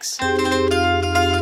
mix.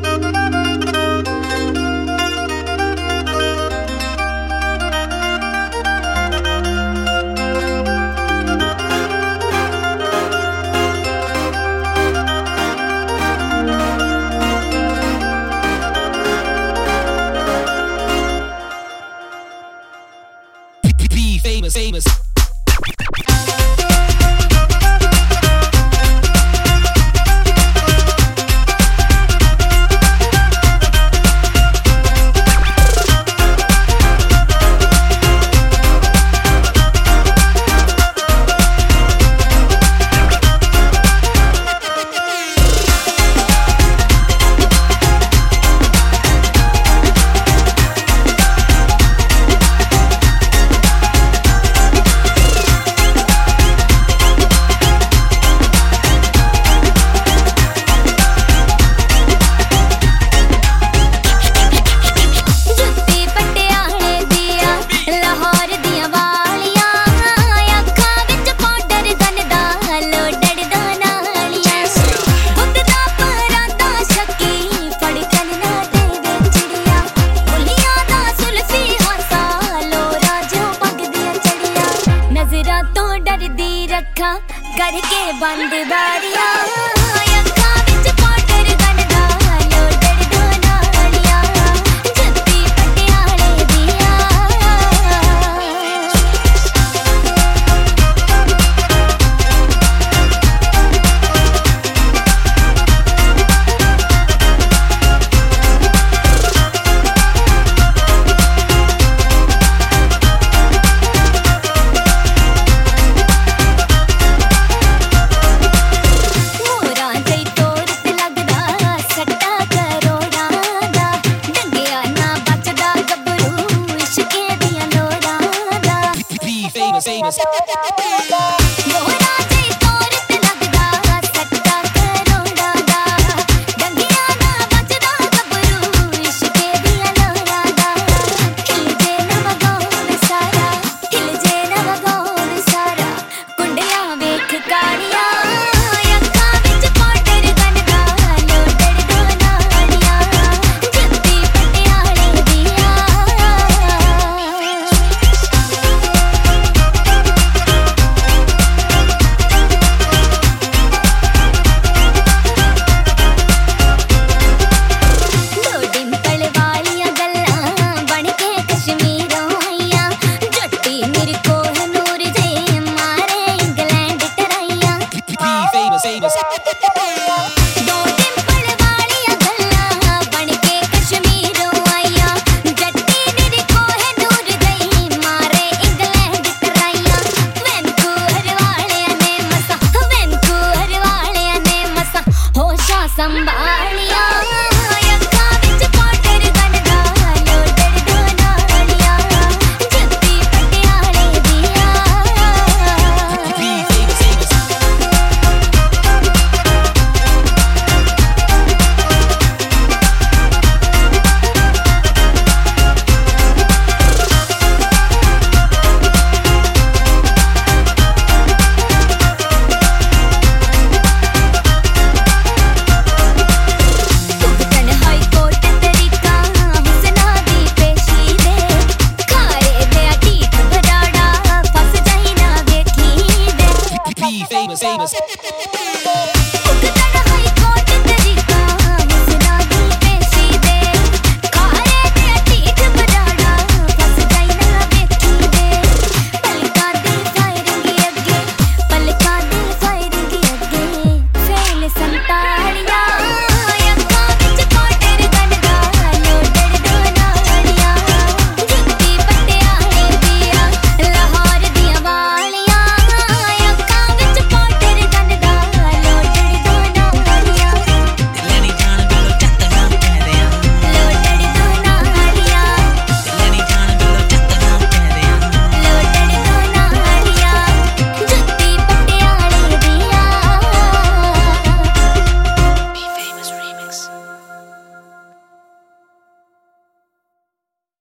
करके बंद बारिया। Mercedes. be famous, famous.